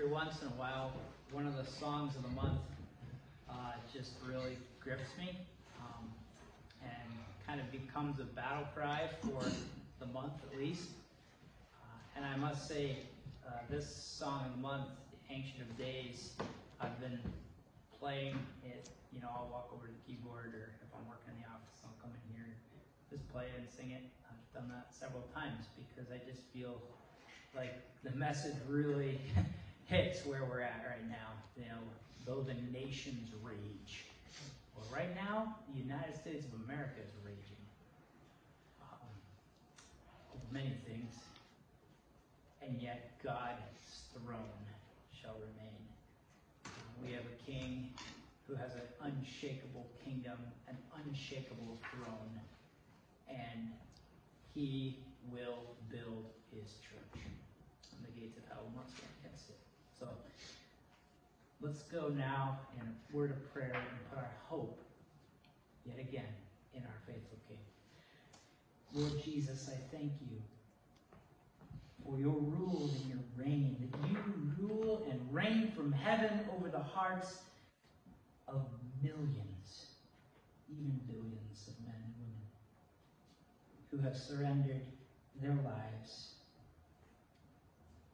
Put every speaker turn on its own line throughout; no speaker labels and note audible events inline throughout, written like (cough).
every once in a while, one of the songs of the month uh, just really grips me um, and kind of becomes a battle cry for the month at least. Uh, and I must say, uh, this song of the month, Ancient of Days, I've been playing it. You know, I'll walk over to the keyboard, or if I'm working in the office, I'll come in here and just play it and sing it. I've done that several times because I just feel like the message really (laughs) hits where we're at right now. You know, though the nations rage. Well, right now, the United States of America is raging. Um, many things. And yet, God's throne shall remain. We have a king who has an unshakable kingdom, an unshakable throne, and he will build his church. On the gates of hell will not let's go now in a word of prayer and put our hope yet again in our faithful King. Lord Jesus, I thank you for your rule and your reign, that you rule and reign from heaven over the hearts of millions, even billions of men and women who have surrendered their lives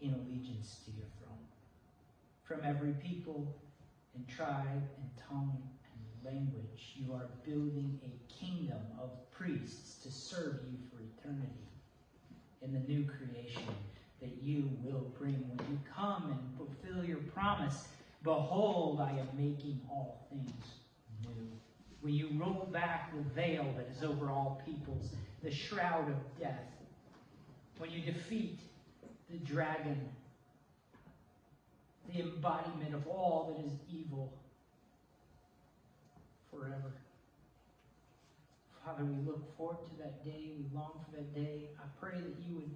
in allegiance to your throne. From every people and tribe and tongue and language, you are building a kingdom of priests to serve you for eternity in the new creation that you will bring when you come and fulfill your promise. Behold, I am making all things new. When you roll back the veil that is over all peoples, the shroud of death, when you defeat the dragon, the embodiment of all that is evil forever. Father, we look forward to that day. We long for that day. I pray that you would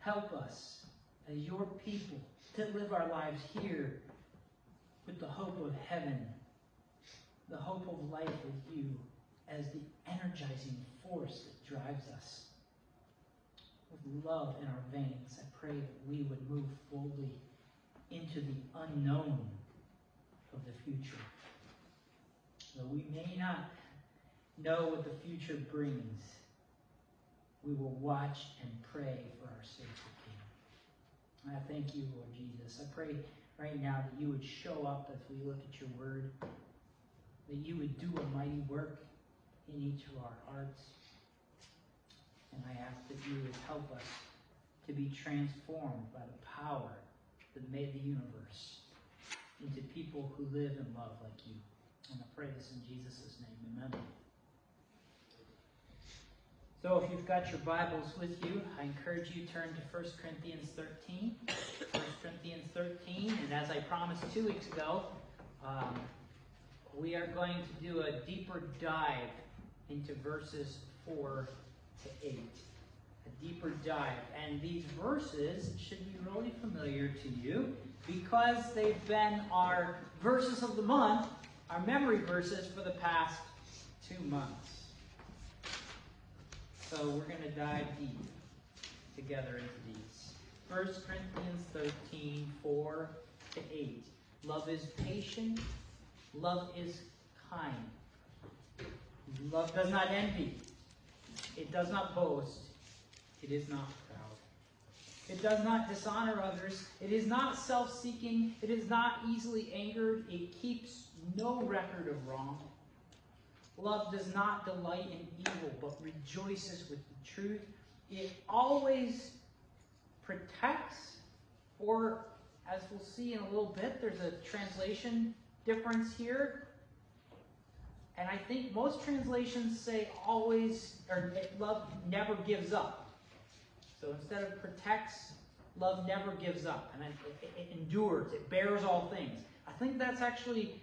help us as your people to live our lives here with the hope of heaven, the hope of life with you as the energizing force that drives us. With love in our veins, I pray that we would move boldly into the unknown of the future. Though we may not know what the future brings, we will watch and pray for our Savior King. I thank you, Lord Jesus. I pray right now that you would show up as we look at your word, that you would do a mighty work in each of our hearts. And I ask that you would help us to be transformed by the power that made the universe into people who live and love like you. And I pray this in Jesus' name. Amen. So if you've got your Bibles with you, I encourage you to turn to 1 Corinthians 13. 1 Corinthians 13. And as I promised two weeks ago, um, we are going to do a deeper dive into verses 4 to 8. Deeper dive. And these verses should be really familiar to you because they've been our verses of the month, our memory verses for the past two months. So we're going to dive deep together into these. 1 Corinthians 13, 4 to 8. Love is patient. Love is kind. Love does not envy. It does not boast. It is not proud. It does not dishonor others. It is not self seeking. It is not easily angered. It keeps no record of wrong. Love does not delight in evil, but rejoices with the truth. It always protects, or as we'll see in a little bit, there's a translation difference here. And I think most translations say always, or love never gives up. So instead of protects, love never gives up. And it, it, it endures, it bears all things. I think that's actually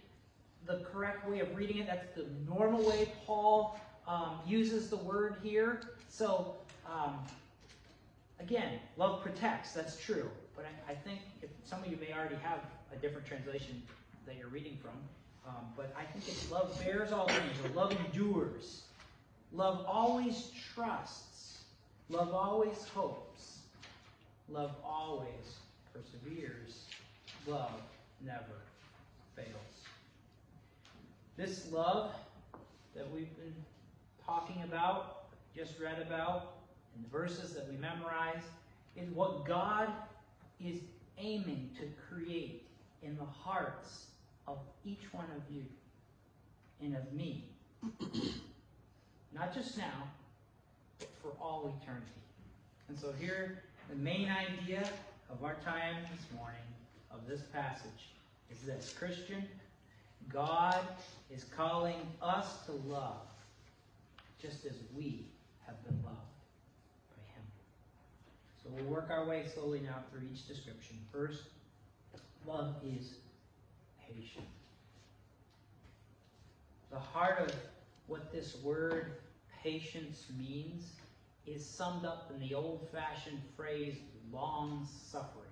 the correct way of reading it. That's the normal way Paul um, uses the word here. So, um, again, love protects. That's true. But I, I, think if some of you may already have a different translation that you're reading from. Um, but I think it's love bears all things, or love endures. Love always trusts. Love always hopes. Love always perseveres. love never fails. This love that we've been talking about, just read about, in the verses that we memorized, is what God is aiming to create in the hearts of each one of you and of me. (coughs) Not just now, for all eternity. And so here, the main idea of our time this morning of this passage is this Christian, God is calling us to love just as we have been loved by Him. So we'll work our way slowly now through each description. First, love is patient. The heart of what this word patience means is summed up in the old fashioned phrase long suffering.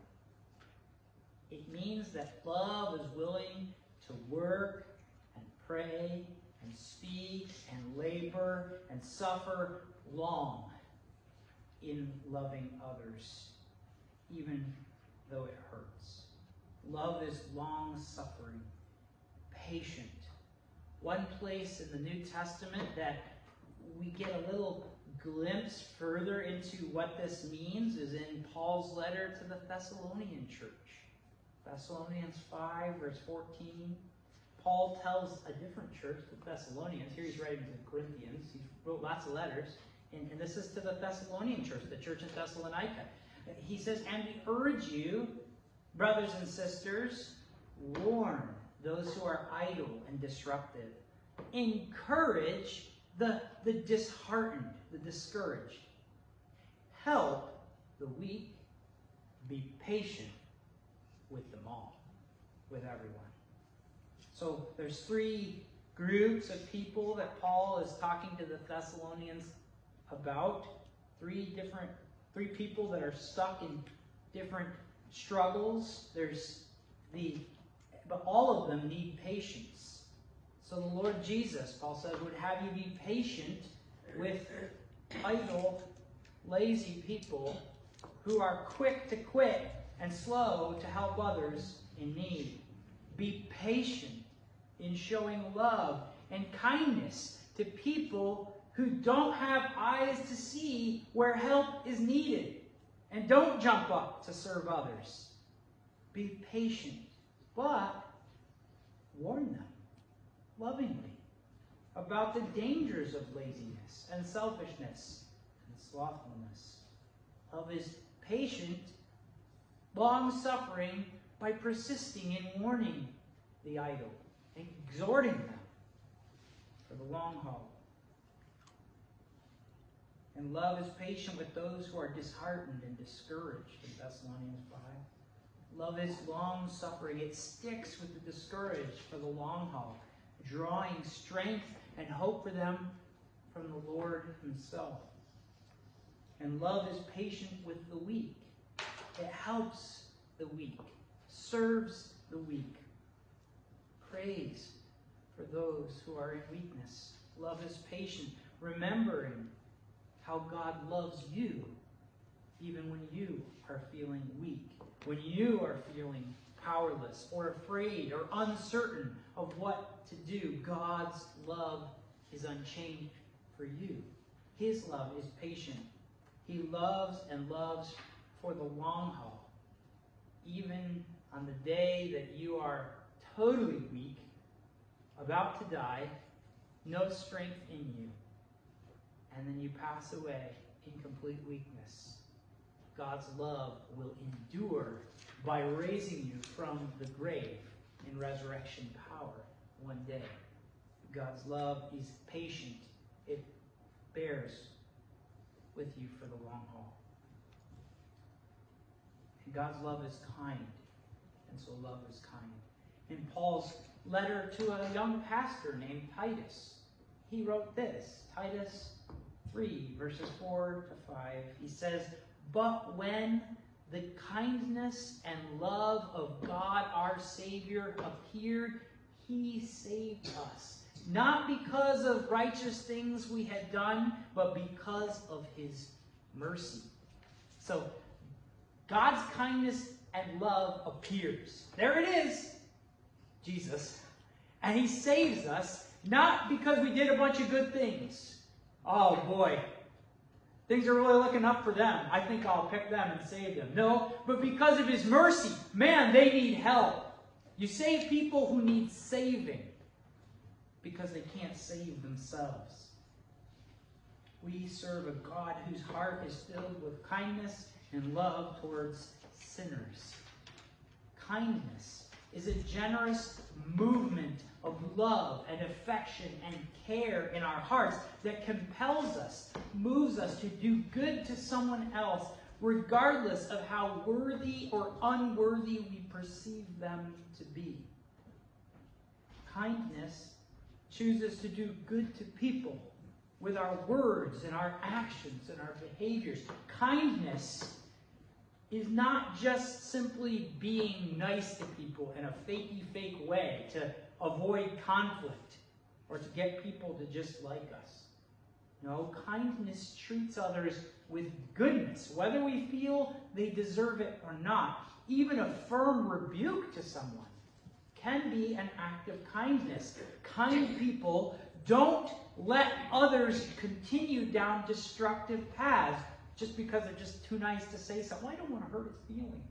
It means that love is willing to work and pray and speak and labor and suffer long in loving others, even though it hurts. Love is long suffering, patient. One place in the New Testament that we get a little glimpse further into what this means is in Paul's letter to the Thessalonian church. Thessalonians 5, verse 14. Paul tells a different church, the Thessalonians. Here he's writing to the Corinthians. He wrote lots of letters. And, and this is to the Thessalonian church, the church in Thessalonica. He says, And we urge you, brothers and sisters, warn those who are idle and disruptive. Encourage the, the disheartened, the discouraged. Help the weak. Be patient with them all, with everyone. So there's three groups of people that Paul is talking to the Thessalonians about. Three different, three people that are stuck in different struggles. There's the, but all of them need patience. So the Lord Jesus, Paul says, would have you be patient with idle, lazy people who are quick to quit and slow to help others in need. Be patient in showing love and kindness to people who don't have eyes to see where help is needed. And don't jump up to serve others. Be patient, but warn them lovingly about the dangers of laziness and selfishness and slothfulness. of his patient, long suffering by persisting in warning the idle, exhorting them for the long haul. And love is patient with those who are disheartened and discouraged in Thessalonians 5. Love is long suffering. It sticks with the discouraged for the long haul, drawing strength and hope for them from the Lord Himself. And love is patient with the weak. It helps the weak, serves the weak, prays for those who are in weakness. Love is patient, remembering how God loves you even when you are feeling weak, when you are feeling powerless or afraid or uncertain of what to do. God's love is unchanged for you. His love is patient. He loves and loves for the long haul. Even on the day that you are totally weak, about to die, no strength in you, and then you pass away in complete weakness. God's love will endure by raising you from the grave in resurrection power one day. God's love is patient. It bears with you for the long haul. And God's love is kind. And so love is kind. In Paul's letter to a young pastor named Titus, he wrote this Titus 3, verses 4 to 5. He says, But when the kindness and love of God our Savior appeared, he saved us. Not because of righteous things we had done, but because of his mercy. So, God's kindness and love appears. There it is, Jesus. And he saves us, not because we did a bunch of good things. Oh boy, things are really looking up for them. I think I'll pick them and save them. No, but because of his mercy, man, they need help. You save people who need saving because they can't save themselves. We serve a God whose heart is filled with kindness and love towards sinners. Kindness is a generous movement of love and affection and care in our hearts that compels us, moves us to do good to someone else, regardless of how worthy or unworthy we perceive them to be. Kindness chooses to do good to people with our words and our actions and our behaviors. Kindness is not just simply being nice to people in a fakey fake way to avoid conflict or to get people to just like us. No, kindness treats others with goodness, whether we feel they deserve it or not. Even a firm rebuke to someone can be an act of kindness. Kind people don't let others continue down destructive paths just because they're just too nice to say something. I don't want to hurt his feelings.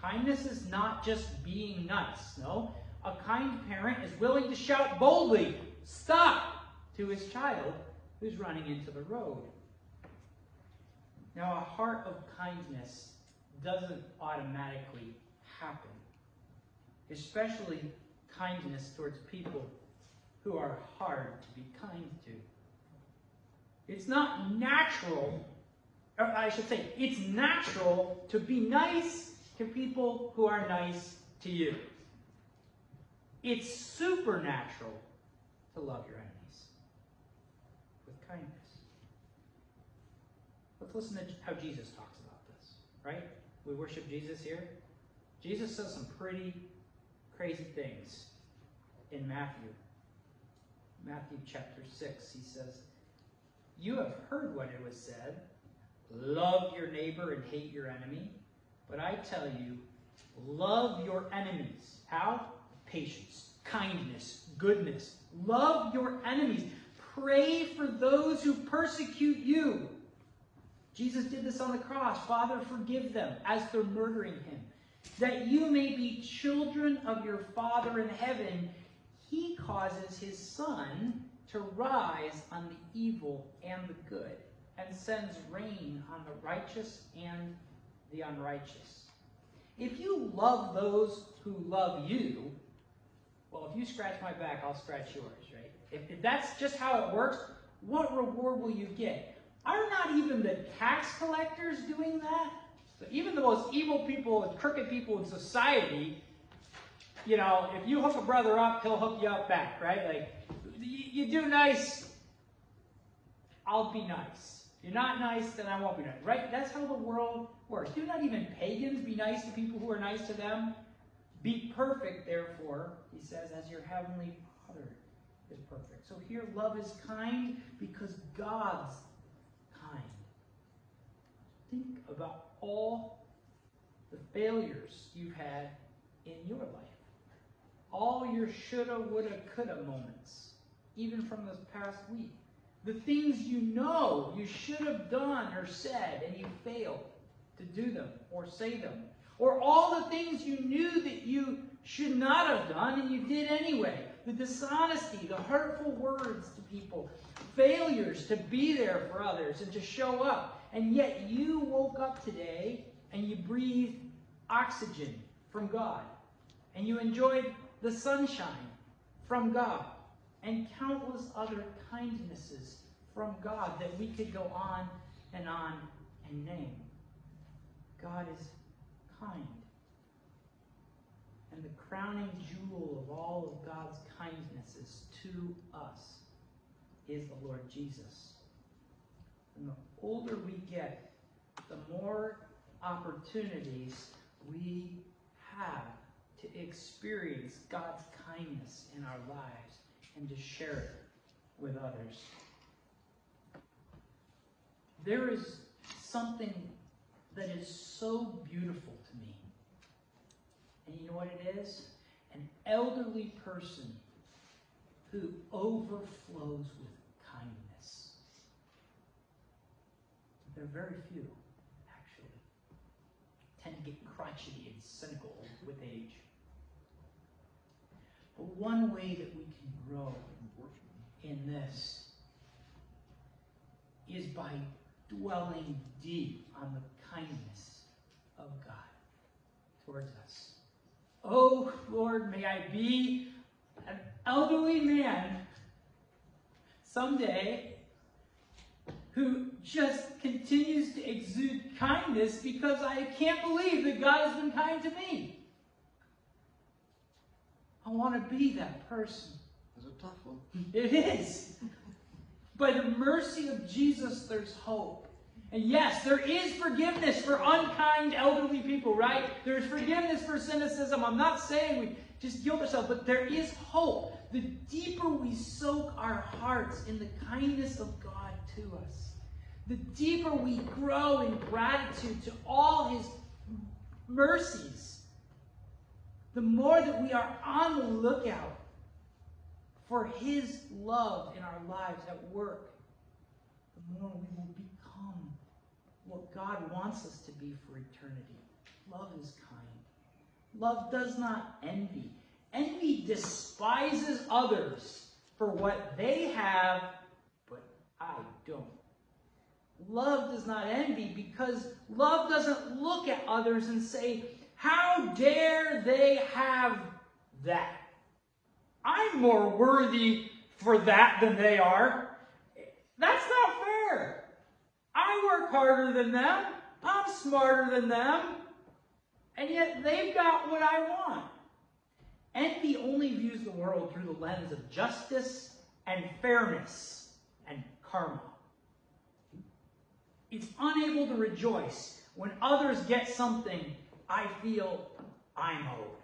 Kindness is not just being nice. No. A kind parent is willing to shout boldly, stop, to his child who's running into the road. Now, a heart of kindness doesn't automatically happen, especially kindness towards people who are hard to be kind to. It's not natural, I should say, it's natural to be nice to people who are nice to you. It's supernatural to love your enemies with kindness. Let's listen to how Jesus talks about this, right? We worship Jesus here. Jesus says some pretty crazy things in Matthew. Matthew chapter 6, he says, You have heard what it was said love your neighbor and hate your enemy. But I tell you, love your enemies. How? Patience, kindness, goodness. Love your enemies. Pray for those who persecute you. Jesus did this on the cross. Father, forgive them as they're murdering him. That you may be children of your Father in heaven. He causes his sun to rise on the evil and the good, and sends rain on the righteous and the unrighteous. If you love those who love you, well, if you scratch my back, I'll scratch yours, right? If, if that's just how it works, what reward will you get? Are not even the tax collectors doing that? So even the most evil people and crooked people in society, you know, if you hook a brother up, he'll hook you up back, right? Like, you, you do nice, I'll be nice. You're not nice, then I won't be nice, right? That's how the world works. Do not even pagans be nice to people who are nice to them? Be perfect, therefore, he says, as your heavenly Father is perfect. So here, love is kind because God's kind. Think about all the failures you've had in your life. All your shoulda, woulda, coulda moments, even from this past week. The things you know you should have done or said and you failed to do them or say them. Or all the things you knew that you should not have done and you did anyway. The dishonesty, the hurtful words to people, failures to be there for others and to show up. And yet you woke up today and you breathed oxygen from God. And you enjoyed the sunshine from God. And countless other kindnesses from God that we could go on and on and name. God is kind. And the crowning jewel of all of God's kindnesses to us is the Lord Jesus. And the older we get, the more opportunities we have to experience God's kindness in our lives and to share it with others. There is something that is so beautiful to me And You know what it is? An elderly person who overflows with kindness. There are very few, actually. Tend to get crotchety and cynical with age. But one way that we grow in this is by dwelling deep on the kindness of God towards us. Oh, Lord, may I be an elderly man someday who just continues to exude kindness because I can't believe that God has been kind to me. I want to be that person.
Tough one.
It is. By the mercy of Jesus, there's hope. And yes, there is forgiveness for unkind elderly people, right? There's forgiveness for cynicism. I'm not saying we just guilt ourselves, but there is hope. The deeper we soak our hearts in the kindness of God to us, the deeper we grow in gratitude to all His mercies, the more that we are on the lookout for His love in our lives at work, the more we will become what God wants us to be for eternity. Love is kind. Love does not envy. Envy despises others for what they have, but I don't. Love does not envy because love doesn't look at others and say, How dare they have that? I'm more worthy for that than they are. That's not fair. I work harder than them. I'm smarter than them. And yet they've got what I want. Envy only views the world through the lens of justice and fairness and karma. It's unable to rejoice when others get something I feel I'm owed.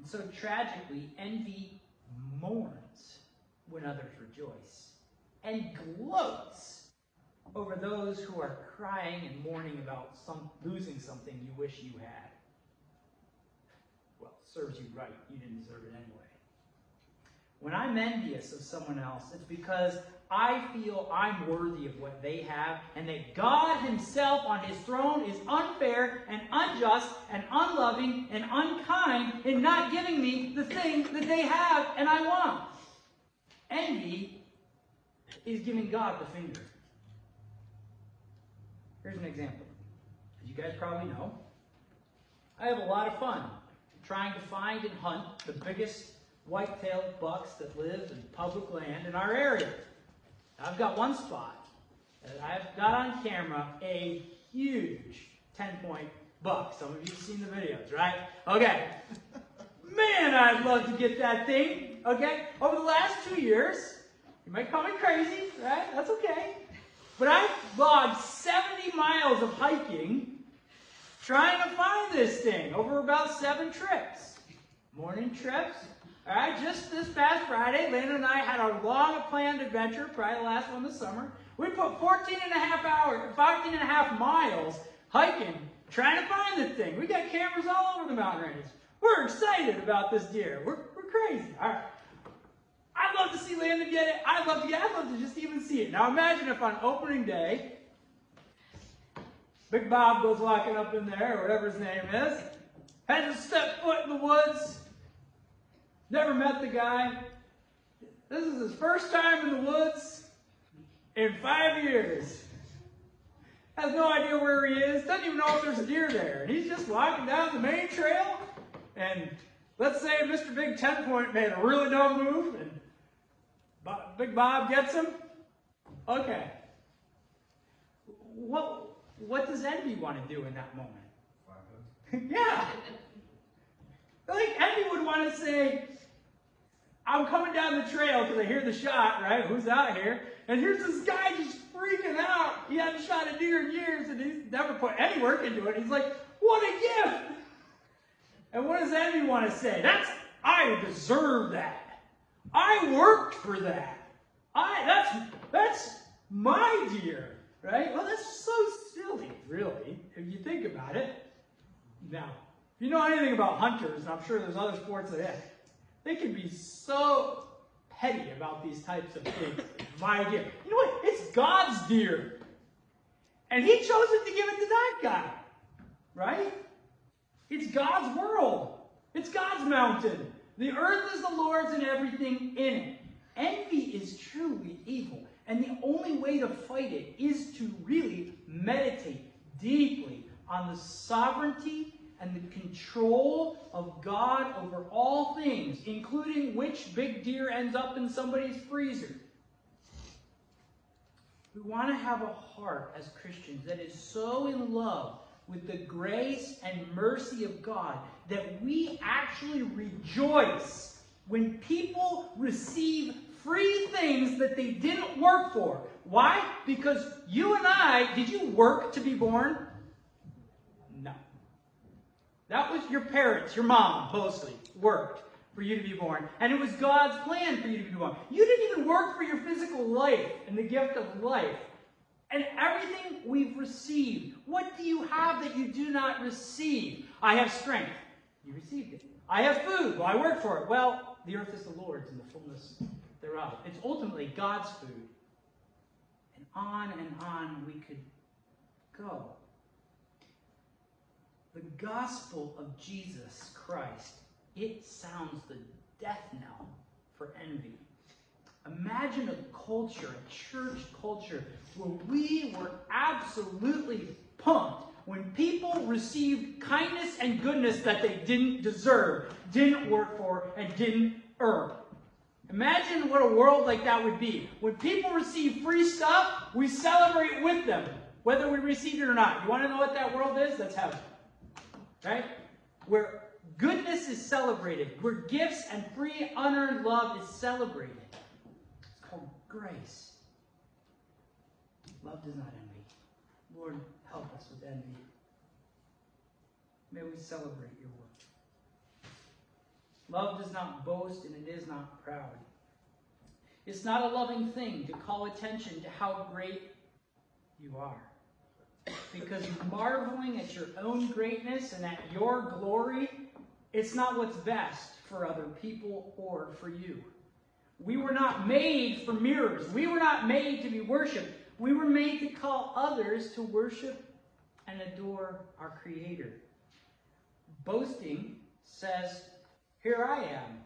And so tragically, envy mourns when others rejoice and gloats over those who are crying and mourning about some, losing something you wish you had. Well, serves you right. You didn't deserve it anyway. When I'm envious of someone else, it's because I feel I'm worthy of what they have, and that God Himself on His throne is unfair and unjust and unloving and unkind in not giving me the thing that they have and I want. Envy is giving God the finger. Here's an example. As you guys probably know, I have a lot of fun trying to find and hunt the biggest white-tailed bucks that live in public land in our area. I've got one spot that I've got on camera a huge 10-point buck. Some of you have seen the videos, right? Okay. Man, I'd love to get that thing. Okay? Over the last two years, you might call me crazy, right? That's okay. But I've logged 70 miles of hiking trying to find this thing over about seven trips. Morning trips. All right, just this past Friday, Landon and I had our long planned adventure, probably the last one this summer. We put 14 and a half hours, 14 and a half miles hiking, trying to find this thing. We got cameras all over the mountain range. We're excited about this deer. We're, we're crazy. All right. I'd love to see Landon get it. I'd love to get I'd love to just even see it. Now imagine if on opening day, Big Bob goes walking up in there, or whatever his name is, has to step foot in the woods, never met the guy. This is his first time in the woods in five years. Has no idea where he is, doesn't even know if there's a deer there. And he's just walking down the main trail, and let's say Mr. Big Ten Point made a really dumb move, and Big Bob gets him. Okay. What what does envy want to do in that moment? (laughs) yeah. Like envy would want to say, I'm coming down the trail because I hear the shot, right? Who's out here? And here's this guy just freaking out. He hadn't shot a deer in years and he's never put any work into it. He's like, what a gift! And what does envy want to say? That's, I deserve that. I worked for that. I, that's, that's my deer, right? Well, that's so silly, really, if you think about it. Now, If you know anything about hunters, and I'm sure there's other sports that they can be so petty about these types of things. My deer. You know what? It's God's deer. And he chose it to give it to that guy. Right? It's God's world. It's God's mountain. The earth is the Lord's and everything in it. Envy is truly evil. And the only way to fight it is to really meditate deeply on the sovereignty and the control of God over all things, including which big deer ends up in somebody's freezer. We want to have a heart as Christians that is so in love with the grace and mercy of God that we actually rejoice when people receive free things that they didn't work for. Why? Because you and I, did you work to be born? That was your parents, your mom mostly, worked for you to be born. And it was God's plan for you to be born. You didn't even work for your physical life and the gift of life. And everything we've received. What do you have that you do not receive? I have strength. You received it. I have food. Well, I work for it. Well, the earth is the Lord's and the fullness thereof. It's ultimately God's food. And on and on we could go. The gospel of Jesus Christ, it sounds the death knell for envy. Imagine a culture, a church culture, where we were absolutely pumped when people received kindness and goodness that they didn't deserve, didn't work for, and didn't earn. Imagine what a world like that would be. When people receive free stuff, we celebrate with them, whether we receive it or not. You want to know what that world is? That's heaven. Right? Where goodness is celebrated, where gifts and free, unearned love is celebrated. It's called grace. Love does not envy. Lord, help us with envy. May we celebrate your work. Love does not boast and it is not proud. It's not a loving thing to call attention to how great you are. Because marveling at your own greatness and at your glory, it's not what's best for other people or for you. We were not made for mirrors. We were not made to be worshiped. We were made to call others to worship and adore our Creator. Boasting says, Here I am.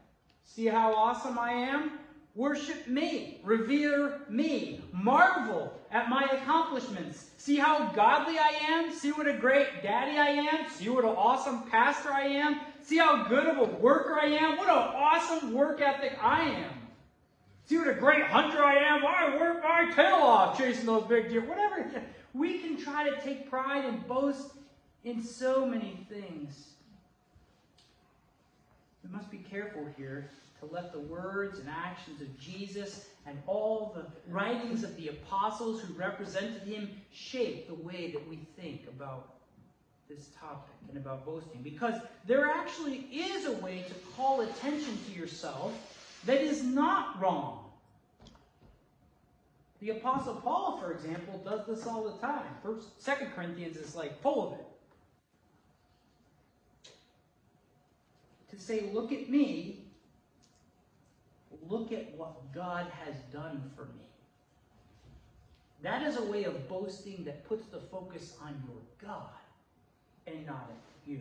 See how awesome I am? Worship me, revere me, marvel at my accomplishments. See how godly I am? See what a great daddy I am? See what an awesome pastor I am? See how good of a worker I am? What an awesome work ethic I am. See what a great hunter I am? I work my tail off chasing those big deer. Whatever. We can try to take pride and boast in so many things. We must be careful here to let the words and actions of Jesus and all the writings of the apostles who represented him shape the way that we think about this topic and about boasting. Because there actually is a way to call attention to yourself that is not wrong. The Apostle Paul, for example, does this all the time. First, Second Corinthians is like full of it. To say, look at me, look at what God has done for me. That is a way of boasting that puts the focus on your God and not at you.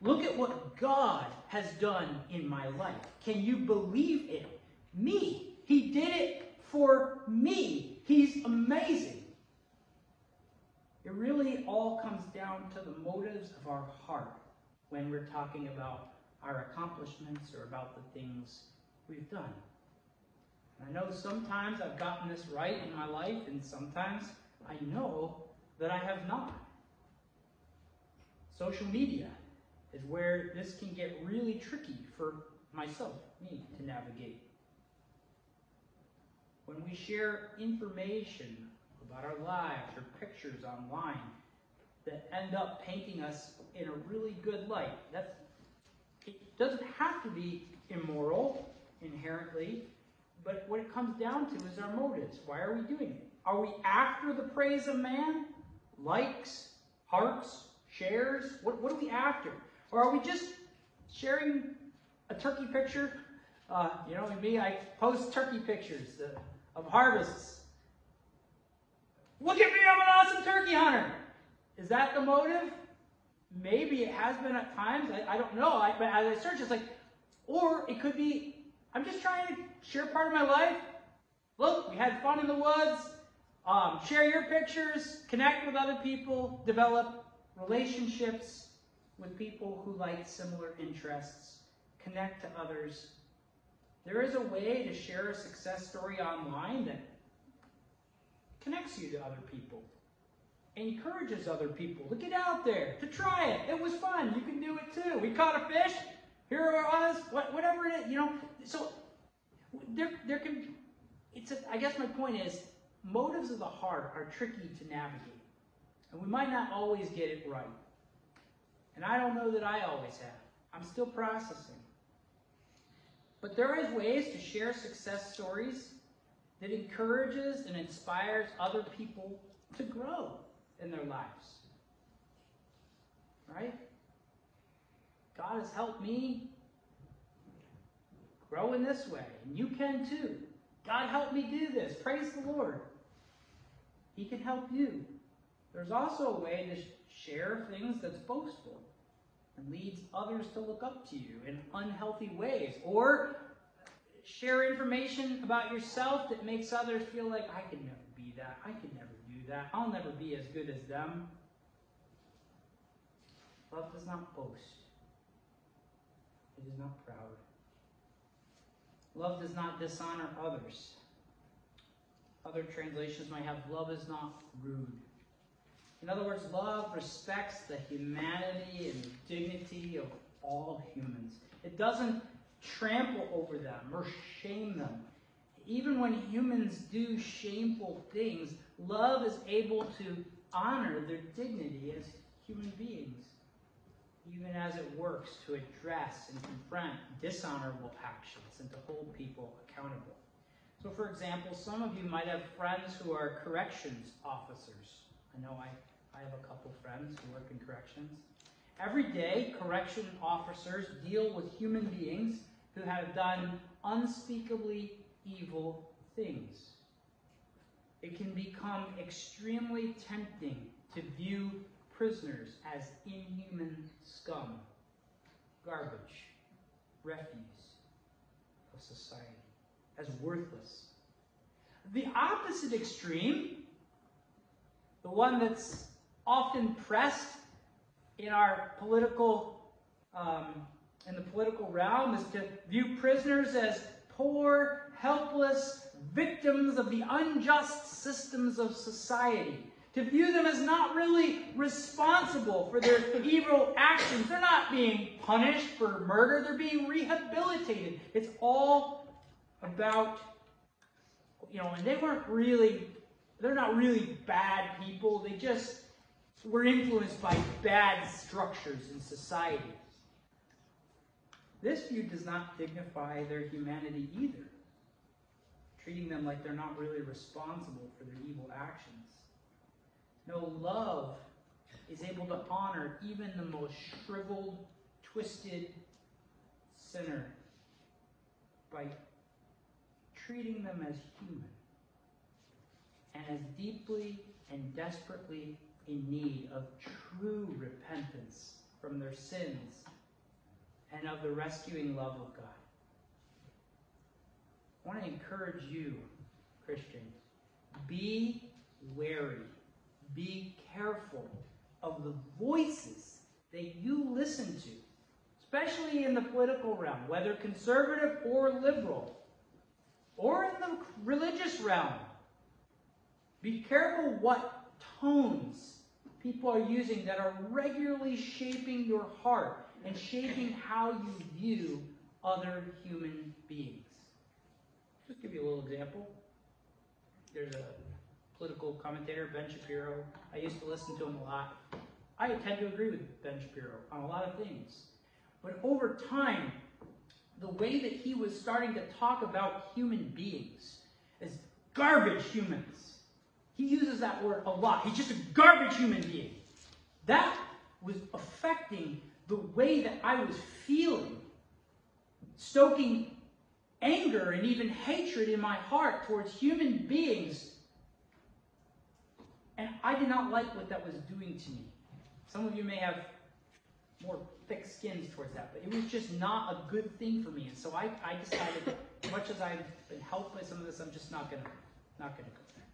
Look at what God has done in my life. Can you believe it? Me. He did it for me. He's amazing. It really all comes down to the motives of our heart when we're talking about our accomplishments or about the things we've done. I know sometimes I've gotten this right in my life, and sometimes I know that I have not. Social media is where this can get really tricky for myself, me, to navigate. When we share information about our lives or pictures online that end up painting us in a really good light, that's, it doesn't have to be immoral inherently, but what it comes down to is our motives. Why are we doing it? Are we after the praise of man? Likes, hearts, shares? What, what are we after? Or are we just sharing a turkey picture? Uh, you know, me, I post turkey pictures uh, of harvests. Look at me, I'm an awesome turkey hunter. Is that the motive? Maybe it has been at times. I, I don't know. I, but as I search, it's like, or it could be, I'm just trying to share part of my life. Look, we had fun in the woods. Um, share your pictures, connect with other people, develop relationships with people who like similar interests, connect to others. There is a way to share a success story online that connects you to other people, encourages other people to get out there, to try it. It was fun. You can do it too. We caught a fish. Here are us. What, whatever it is, you know. So there, there can. It's. A, I guess my point is, motives of the heart are tricky to navigate, and we might not always get it right. And I don't know that I always have. I'm still processing. But there is ways to share success stories that encourages and inspires other people to grow in their lives. Right? God has helped me grow in this way, and you can too. God help me do this. Praise the Lord. He can help you. There's also a way to share things that's boastful and leads others to look up to you in unhealthy ways. Or share information about yourself that makes others feel like, I can never be that. I can never do that. I'll never be as good as them. Love does not boast, it is not proud. Love does not dishonor others. Other translations might have love is not rude. In other words, love respects the humanity and dignity of all humans. It doesn't trample over them or shame them. Even when humans do shameful things, love is able to honor their dignity as human beings, even as it works to address and confront dishonorable actions and to hold people accountable. So, for example, some of you might have friends who are corrections officers. I know I, I have a couple friends who work in corrections. Every day, correction officers deal with human beings who have done unspeakably evil things. It can become extremely tempting to view prisoners as inhuman scum, garbage, refuse of society, as worthless. The opposite extreme, the one that's often pressed in our political um, in the political realm is to view prisoners as poor, helpless victims of the unjust systems of society. To view them as not really responsible for their evil actions. They're not being punished for murder, they're being rehabilitated. It's all about, you know, and they weren't really, they're not really bad people. They just were influenced by bad structures in society. This view does not dignify their humanity either, treating them like they're not really responsible for their evil actions. No, love is able to honor even the most shriveled, twisted sinner by treating them as human and as deeply and desperately in need of true repentance from their sins and of the rescuing love of God. I want to encourage you, Christian, be wary, be careful of the voices that you listen to, especially in the political realm, whether conservative or liberal, or in the religious realm. Be careful what tones people are using that are regularly shaping your heart and shaping how you view other human beings. Just give you a little example. There's a political commentator, Ben Shapiro. I used to listen to him a lot. I tend to agree with Ben Shapiro on a lot of things. But over time, the way that he was starting to talk about human beings as garbage humans, he uses that word a lot. He's just a garbage human being. That was affecting the way that I was feeling, stoking anger and even hatred in my heart towards human beings. And I did not like what that was doing to me. Some of you may have more thick skins towards that, but it was just not a good thing for me. And so I, I decided, that as much as I've been helped by some of this, I'm just not gonna not gonna go there.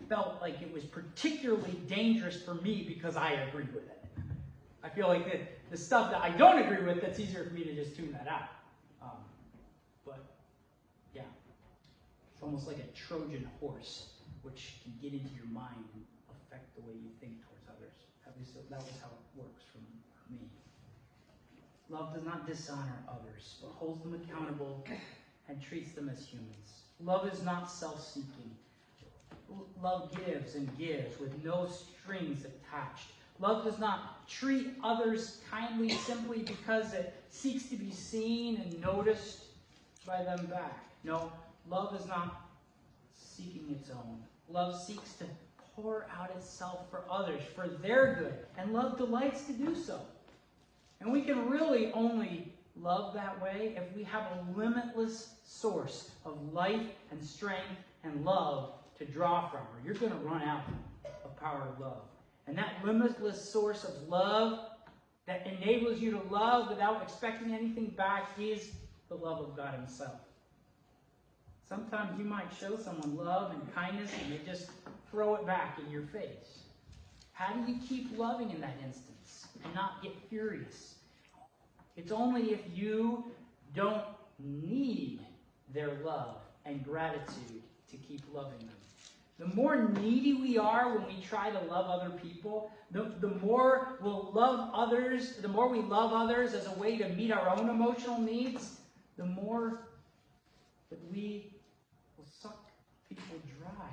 I felt like it was particularly dangerous for me because I agreed with it. I feel like the, the stuff that I don't agree with, that's easier for me to just tune that out. Um, but yeah, it's almost like a Trojan horse, which can get into your mind and affect the way you think towards others. At least that was how it works for me. Love does not dishonor others, but holds them accountable and treats them as humans. Love is not self-seeking. Love gives and gives with no strings attached. Love does not treat others kindly simply because it seeks to be seen and noticed by them back. No, love is not seeking its own. Love seeks to pour out itself for others, for their good, and love delights to do so. And we can really only love that way if we have a limitless source of life and strength and love to draw from, or you're going to run out of power of love. And that limitless source of love that enables you to love without expecting anything back is the love of God Himself. Sometimes you might show someone love and kindness and they just throw it back in your face. How do you keep loving in that instance and not get furious? It's only if you don't need their love and gratitude to keep loving them. The more needy we are when we try to love other people, the, the more we'll love others, the more we love others as a way to meet our own emotional needs, the more that we will suck people dry.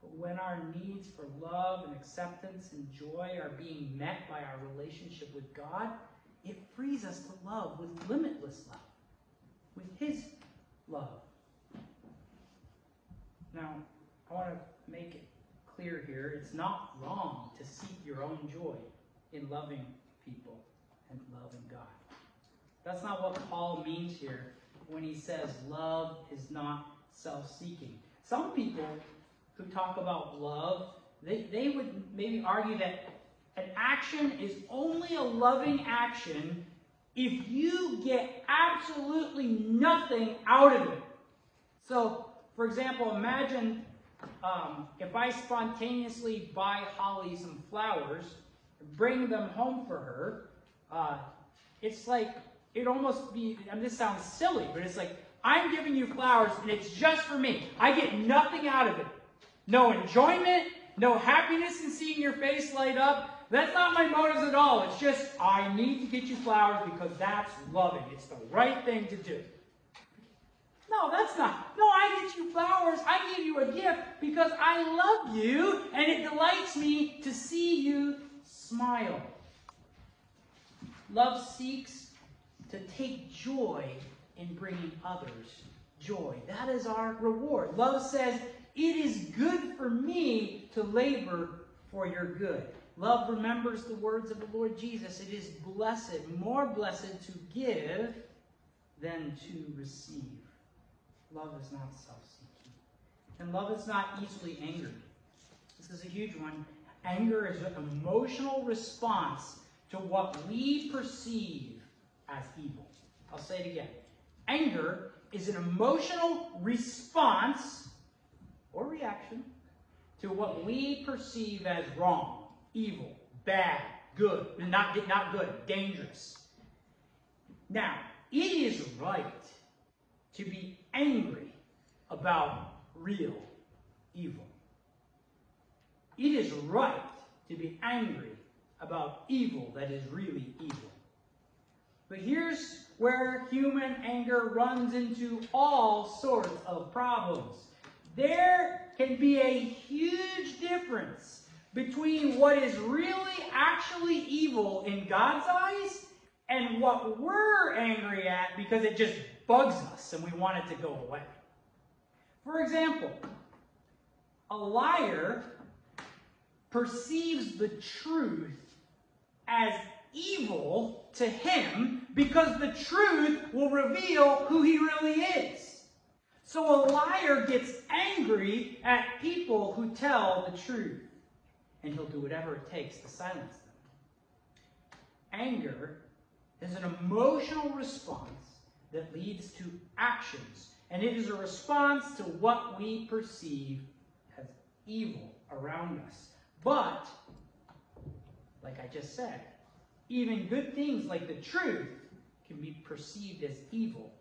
But when our needs for love and acceptance and joy are being met by our relationship with God, it frees us to love with limitless love, with His love. Now, I want to make it clear here it's not wrong to seek your own joy in loving people and loving God. That's not what Paul means here when he says love is not self seeking. Some people who talk about love, they, they would maybe argue that an action is only a loving action if you get absolutely nothing out of it. So, for example, imagine um, if I spontaneously buy Holly some flowers, bring them home for her. Uh, it's like it almost be. I mean, this sounds silly, but it's like I'm giving you flowers, and it's just for me. I get nothing out of it. No enjoyment, no happiness in seeing your face light up. That's not my motives at all. It's just I need to get you flowers because that's loving. It's the right thing to do. No, that's not. No, I get you flowers. I give you a gift because I love you and it delights me to see you smile. Love seeks to take joy in bringing others joy. That is our reward. Love says, It is good for me to labor for your good. Love remembers the words of the Lord Jesus. It is blessed, more blessed to give than to receive. Love is not self seeking. And love is not easily angered. This is a huge one. Anger is an emotional response to what we perceive as evil. I'll say it again. Anger is an emotional response or reaction to what we perceive as wrong, evil, bad, good, not, not good, dangerous. Now, it is right to be angry about real evil. It is right to be angry about evil that is really evil. But here's where human anger runs into all sorts of problems. There can be a huge difference between what is really actually evil in God's eyes and what we're angry at because it just bugs us and we want it to go away. For example, a liar perceives the truth as evil to him because the truth will reveal who he really is. So a liar gets angry at people who tell the truth, and he'll do whatever it takes to silence them. Anger is an emotional response that leads to actions, and it is a response to what we perceive as evil around us. But, like I just said, even good things like the truth can be perceived as evil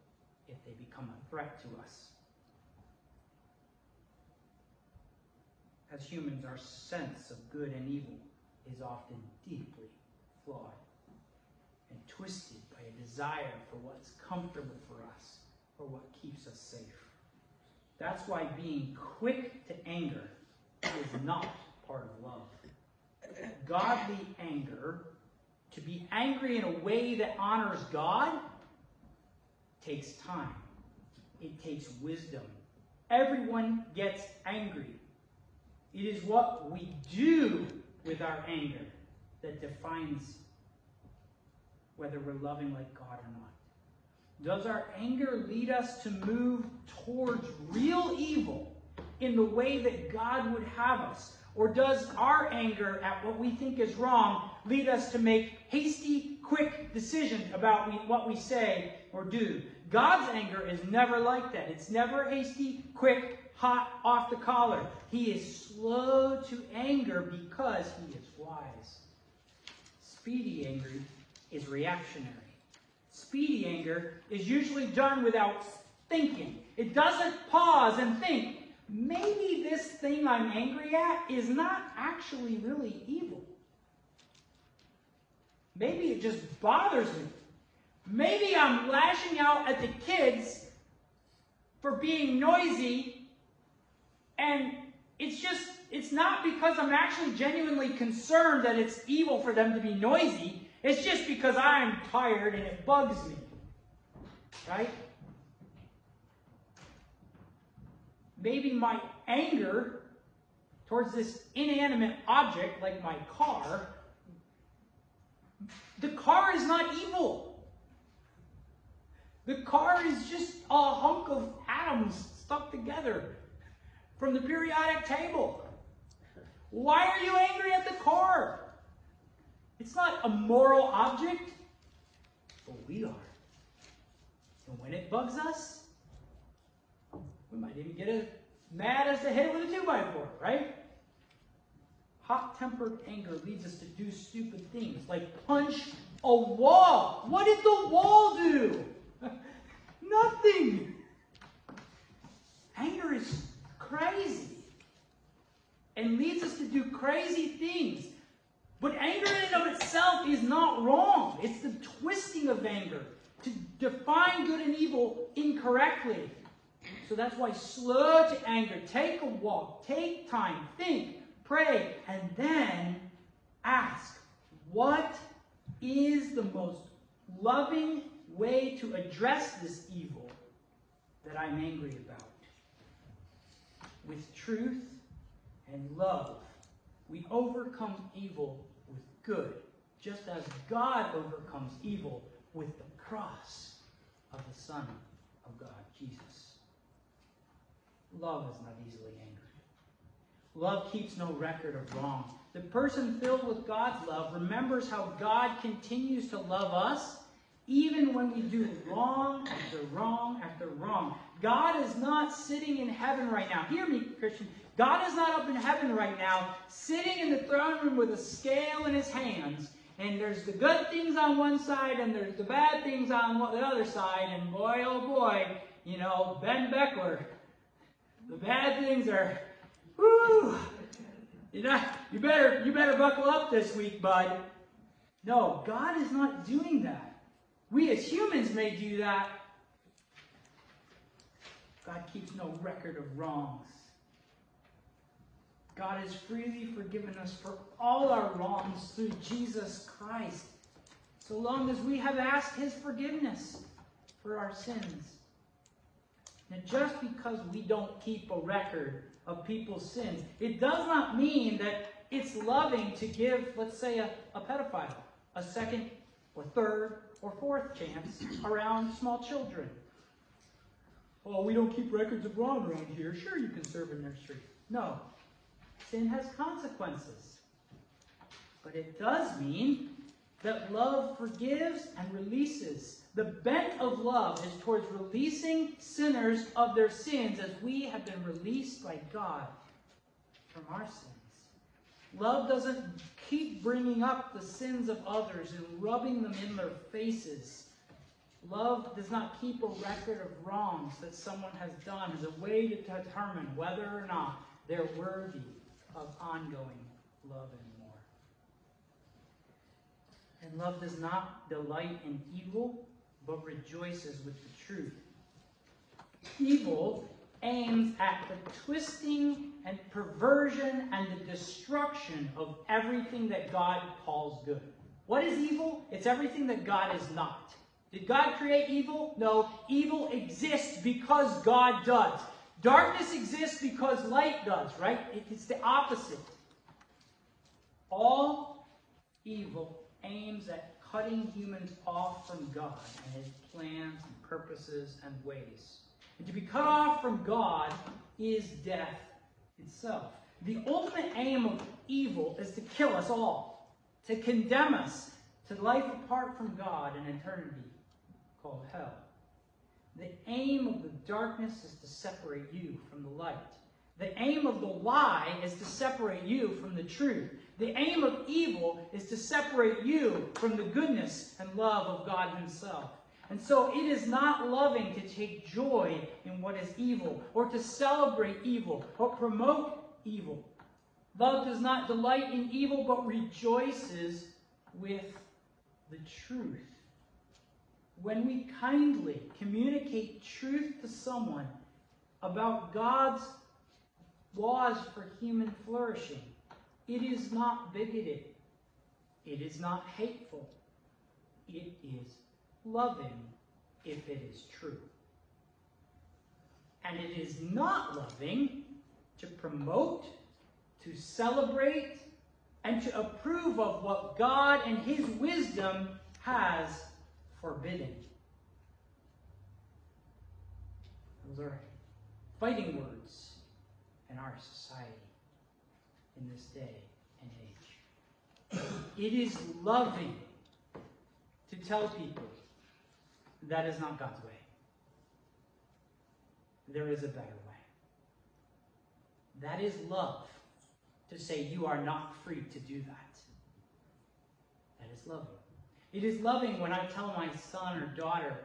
if they become a threat to us. As humans, our sense of good and evil is often deeply flawed and twisted by a desire for what's comfortable for us or what keeps us safe. That's why being quick to anger is not part of love. Godly anger, to be angry in a way that honors God, takes time. It takes wisdom. Everyone gets angry. It is what we do with our anger that defines whether we're loving like God or not. Does our anger lead us to move towards real evil in the way that God would have us? Or does our anger at what we think is wrong lead us to make hasty, quick decisions about what we say or do? God's anger is never like that. It's never hasty, quick, hot, off the collar. He is slow to anger because he is wise. Speedy anger is reactionary. Speedy anger is usually done without thinking. It doesn't pause and think, maybe this thing I'm angry at is not actually really evil. Maybe it just bothers me. Maybe I'm lashing out at the kids for being noisy, and it's just, it's not because I'm actually genuinely concerned that it's evil for them to be noisy. It's just because I'm tired and it bugs me. Right? Maybe my anger towards this inanimate object like my car, the car is not evil. The car is just a hunk of atoms stuck together from the periodic table. Why are you angry at the car? It's not a moral object, but we are. And when it bugs us, we might even get as mad as to hit it with a 2 by 4 right? Hot tempered anger leads us to do stupid things like punch a wall. What did the wall do? (laughs) Nothing. Anger is crazy and leads us to do crazy things. But anger in and of itself is not wrong. It's the twisting of anger to define good and evil incorrectly. So that's why slow to anger. Take a walk, take time, think, pray, and then ask what is the most loving way to address this evil that I'm angry about? With truth and love, we overcome evil with good, just as God overcomes evil with the cross of the Son of God, Jesus. Love is not easily angered. Love keeps no record of wrong. The person filled with God's love remembers how God continues to love us even when we do wrong after wrong after wrong. God is not sitting in heaven right now. Hear me, Christian. God is not up in heaven right now, sitting in the throne room with a scale in his hands. And there's the good things on one side, and there's the bad things on the other side. And boy, oh boy, you know, Ben Beckler, the bad things are, whoo, you know, you better, you better buckle up this week, bud. No, God is not doing that. We as humans may do that. God keeps no record of wrongs. God has freely forgiven us for all our wrongs through Jesus Christ, so long as we have asked His forgiveness for our sins. Now, just because we don't keep a record of people's sins, it does not mean that it's loving to give, let's say, a, a pedophile a second or third or fourth chance around small children. Oh, we don't keep records of wrong around here. Sure, you can serve in nursery. No, sin has consequences. But it does mean that love forgives and releases. The bent of love is towards releasing sinners of their sins as we have been released by God from our sins. Love doesn't keep bringing up the sins of others and rubbing them in their faces. Love does not keep a record of wrongs that someone has done as a way to determine whether or not they're worthy of ongoing love anymore. And love does not delight in evil, but rejoices with the truth. Evil aims at the twisting and perversion and the destruction of everything that God calls good. What is evil? It's everything that God is not. Did God create evil? No. Evil exists because God does. Darkness exists because light does, right? It's the opposite. All evil aims at cutting humans off from God and his plans and purposes and ways. And to be cut off from God is death itself. The ultimate aim of evil is to kill us all, to condemn us to life apart from God and eternity called hell. The aim of the darkness is to separate you from the light. The aim of the lie is to separate you from the truth. The aim of evil is to separate you from the goodness and love of God Himself. And so it is not loving to take joy in what is evil, or to celebrate evil, or promote evil. Love does not delight in evil, but rejoices with the truth. When we kindly communicate truth to someone about God's laws for human flourishing, it is not bigoted. It is not hateful. It is loving if it is true. And it is not loving to promote, to celebrate, and to approve of what God and His wisdom has forbidden. Those are fighting words in our society in this day and age. It is loving to tell people that is not God's way. There is a better way. That is love to say you are not free to do that. That is loving. It is loving when I tell my son or daughter,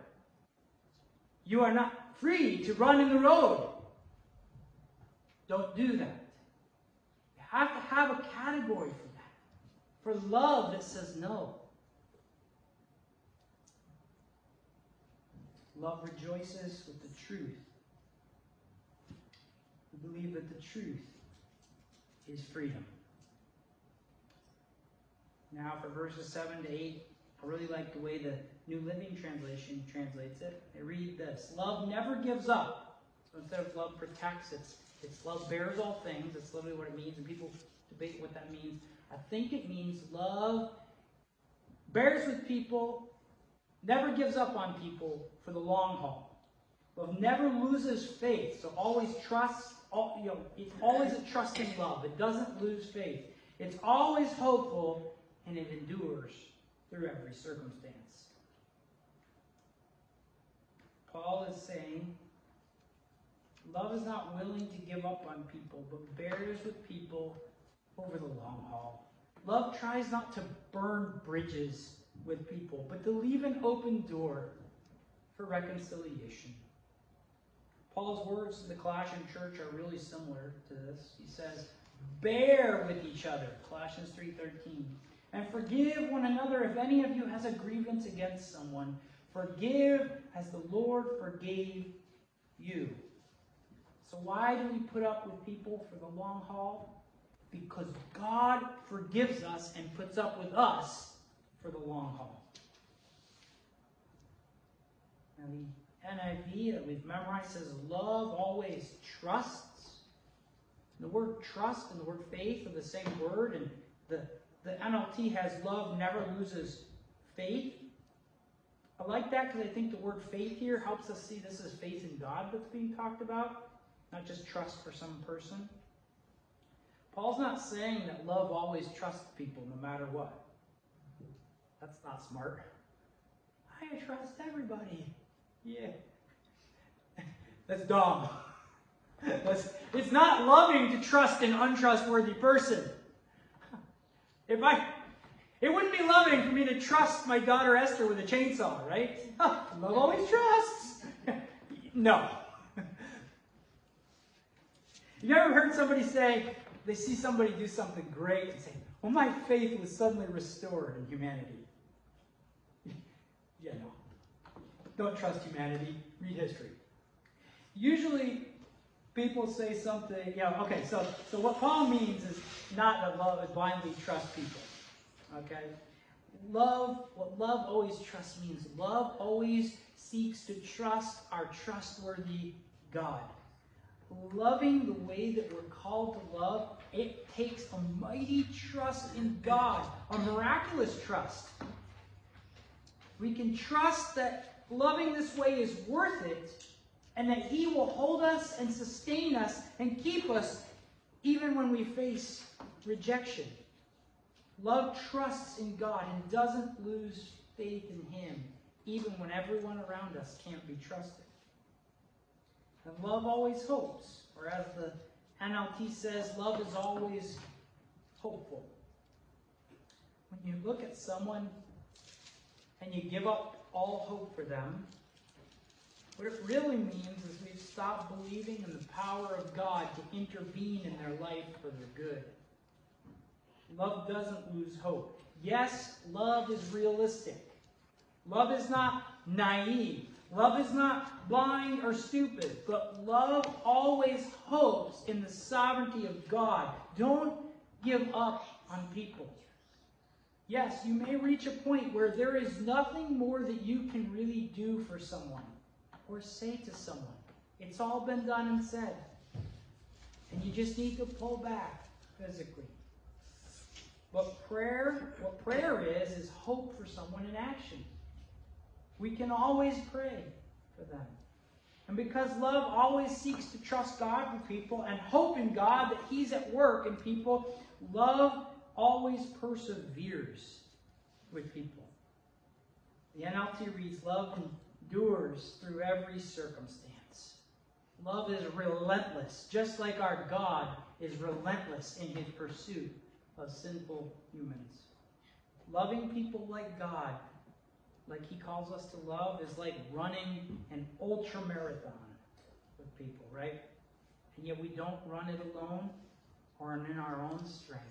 you are not free to run in the road. Don't do that. You have to have a category for that. For love that says no. Love rejoices with the truth. We believe that the truth is freedom. Now, for verses 7 to 8, I really like the way the New Living Translation translates it. I read this Love never gives up. So instead of love protects, it's, it's love bears all things. That's literally what it means, and people debate what that means. I think it means love bears with people, never gives up on people for the long haul. Love never loses faith, so always trusts. All, you know, it's always a trusting love. It doesn't lose faith. It's always hopeful, and it endures through every circumstance. Paul is saying, love is not willing to give up on people, but bears with people over the long haul. Love tries not to burn bridges with people, but to leave an open door for reconciliation. Paul's words to the Colossian church are really similar to this. He says, "Bear with each other," Colossians 3:13, "and forgive one another if any of you has a grievance against someone. Forgive as the Lord forgave you." So why do we put up with people for the long haul? Because God forgives us and puts up with us for the long haul. Now, the NIV that uh, we've memorized says, Love always trusts. The word trust and the word faith are the same word, and the, the NLT has love never loses faith. I like that because I think the word faith here helps us see this is faith in God that's being talked about, not just trust for some person. Paul's not saying that love always trusts people no matter what. That's not smart. I trust everybody. Yeah. (laughs) That's dumb. (laughs) That's, it's not loving to trust an untrustworthy person. If I, it wouldn't be loving for me to trust my daughter Esther with a chainsaw, right? Love always trusts. (laughs) no. (laughs) You ever heard somebody say, they see somebody do something great and say, well, my faith was suddenly restored in humanity. (laughs) yeah, no. Don't trust humanity. Read history. Usually, people say something, yeah, okay, so, so what Paul means is not that love is blindly trust people. Okay? Love, what love always trusts means, love always seeks to trust our trustworthy God. Loving the way that we're called to love, it takes a mighty trust in God, a miraculous trust. We can trust that loving this way is worth it and that He will hold us and sustain us and keep us even when we face rejection. Love trusts in God and doesn't lose faith in Him, even when everyone around us can't be trusted. And love always hopes, or as the NLT says, love is always hopeful. When you look at someone and you give up all hope for them, what it really means is we've stopped believing in the power of God to intervene in their life for their good. Love doesn't lose hope. Yes, love is realistic. Love is not naive. Love is not blind or stupid, but love always hopes in the sovereignty of God. Don't give up on people. Yes, you may reach a point where there is nothing more that you can really do for someone or say to someone. It's all been done and said. And you just need to pull back physically. But prayer, what prayer is, is hope for someone in action. We can always pray for them. And because love always seeks to trust God with people and hope in God that He's at work in people, love always perseveres with people. The NLT reads, Love endures through every circumstance. Love is relentless, just like our God is relentless in His pursuit of sinful humans. Loving people like God like he calls us to love is like running an ultra marathon with people, right? And yet we don't run it alone or in our own strength.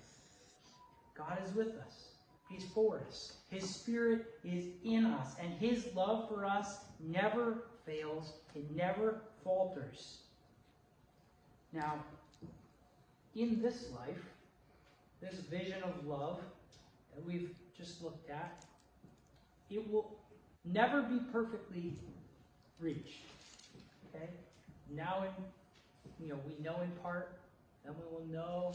God is with us. He's for us. His spirit is in us, and his love for us never fails. It never falters. Now, in this life, this vision of love that we've just looked at, it will never be perfectly reached. Okay? Now in you know, we know in part, then we will know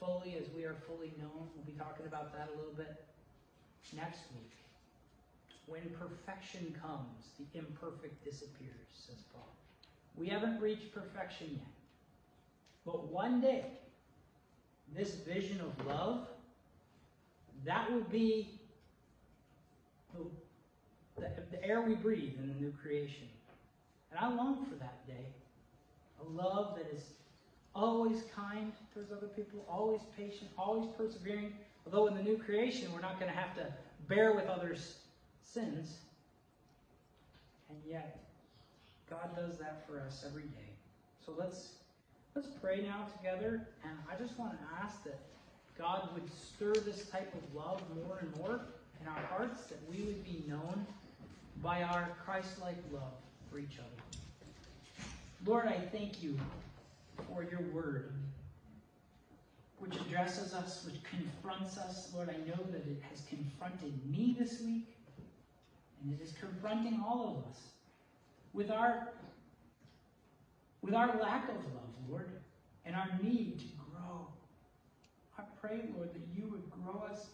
fully as we are fully known. We'll be talking about that a little bit next week. When perfection comes, the imperfect disappears, says Paul. We haven't reached perfection yet. But one day, this vision of love, that will be the, the, air we breathe in the new creation. And I long for that day. A love that is always kind towards other people, always patient, always persevering. Although in the new creation, we're not going to have to bear with others' sins. And yet, God does that for us every day. So let's let's pray now together. And I just want to ask that God would stir this type of love more and more in our hearts, that we would be known by our Christ like love for each other. Lord, I thank you for your word, which addresses us, which confronts us. Lord, I know that it has confronted me this week, and it is confronting all of us with our, with our lack of love, Lord, and our need to grow, I pray, Lord, that you would grow us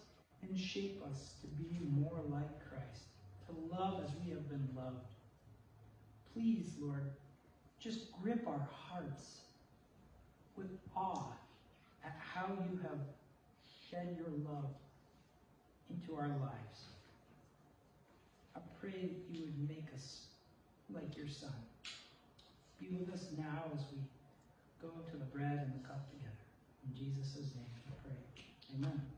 and shape us to be more like Christ, to love as we have been loved. Please, Lord, just grip our hearts with awe at how you have shed your love into our lives. I pray that you would make us like your Son. Be with us now as we go to the bread and the cup together. In Jesus' name we pray. Amen.